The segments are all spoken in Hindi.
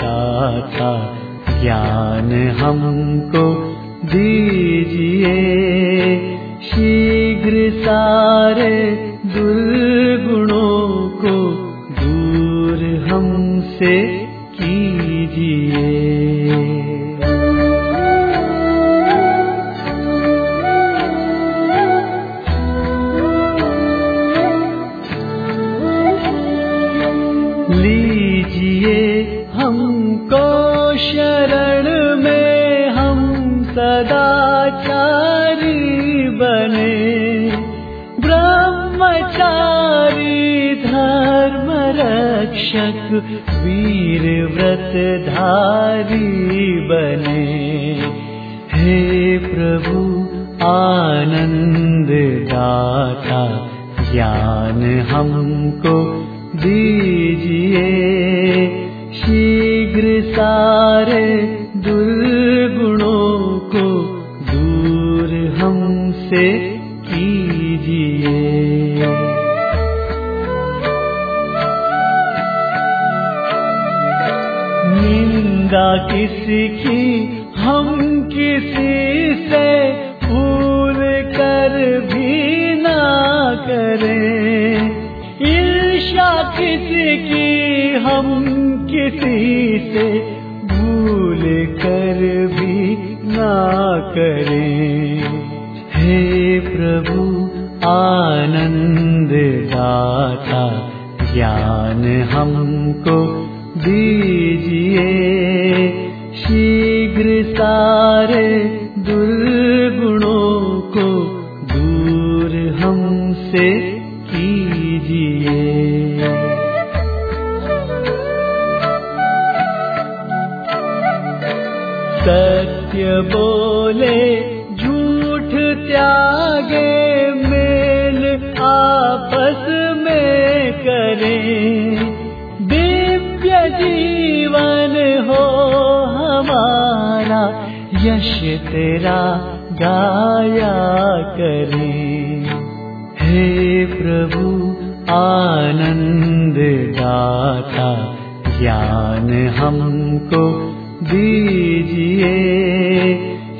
दाता ज्ञान हमको दीजिए। शीघ्र सारे दुर्गुणों को दूर हमसे कीजिए। ब्रह्मचारी धर्म रक्षक वीर व्रत धारी बने। हे प्रभु आनंद दाता ज्ञान हमको दीजिए। शीघ्र सारे दुर्गुणों को दूर हमसे निंदा किसकी हम किसी से भूल कर भी ना करें। ईर्षा किसकी हम किसी से भूल कर भी ना करें। हे प्रभु आनंद दाता ज्ञान हमको दीजिए। शीघ्र सारे दुर्गुणों को दूर हमसे कीजिए। सत्य बोले झूठ त्यागे यश तेरा गाया करें। हे प्रभु आनंद दाता ज्ञान हमको दीजिए।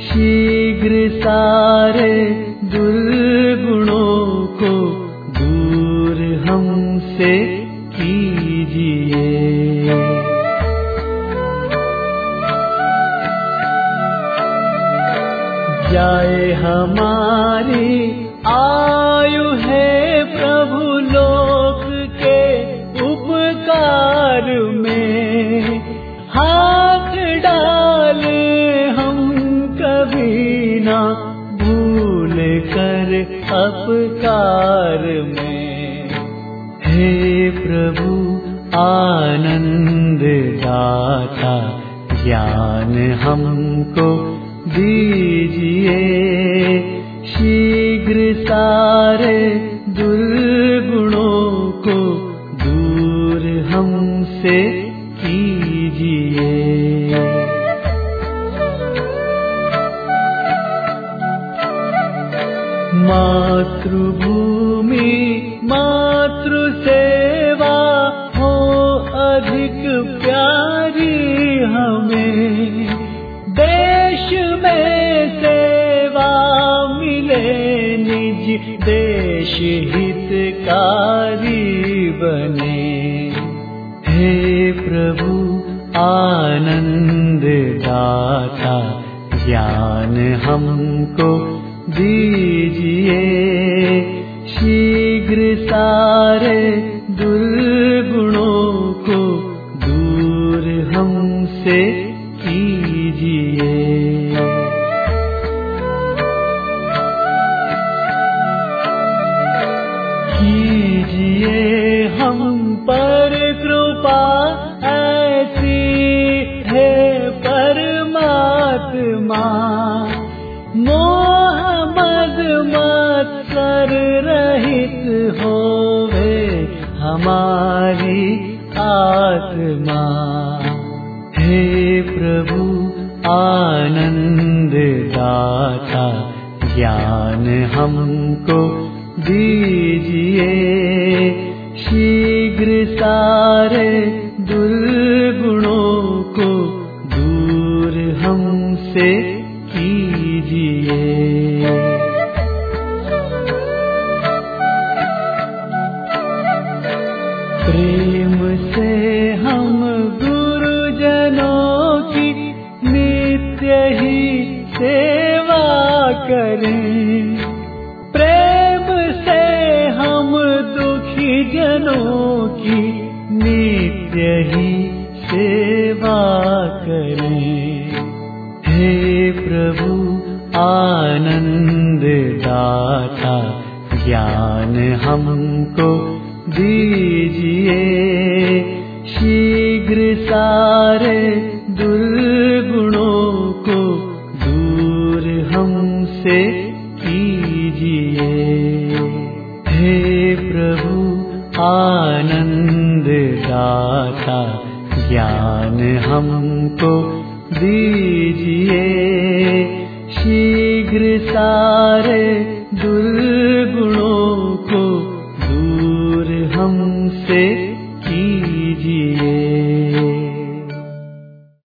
शीघ्र सारे हमारी आयु है प्रभु लोक के उपकार में। हाथ डाले हम कभी ना भूल कर अपकार में। हे प्रभु आनंद दाता ज्ञान हमको दीजिए। शीघ्र सारे दुर्गुणों को दूर हमसे कीजिए। मातृभूमि मातृ सेवा हो अधिक प्यारी हमें। देश में सेवा मिले निज देश हितकारी बने। हे प्रभु आनंद दाता ज्ञान हमको दीजिए। शीघ्र सारे कीजिए हम पर कृपा ऐसी है परमात्मा। मद मत्सर रहित होवे हमारी आत्मा। हे प्रभु आनंद दाता ज्ञान हमको दीजिए। शीघ्र सारे दुर्गुणों को दूर हमसे कीजिए। जनों की नित्य ही सेवा करें। हे प्रभु, आनंद दाता, ज्ञान हमको दीजिए। शीघ्र सारे दुर्गुणों को दूर हमसे हमको दीजिए शीघ्र सारे दुर्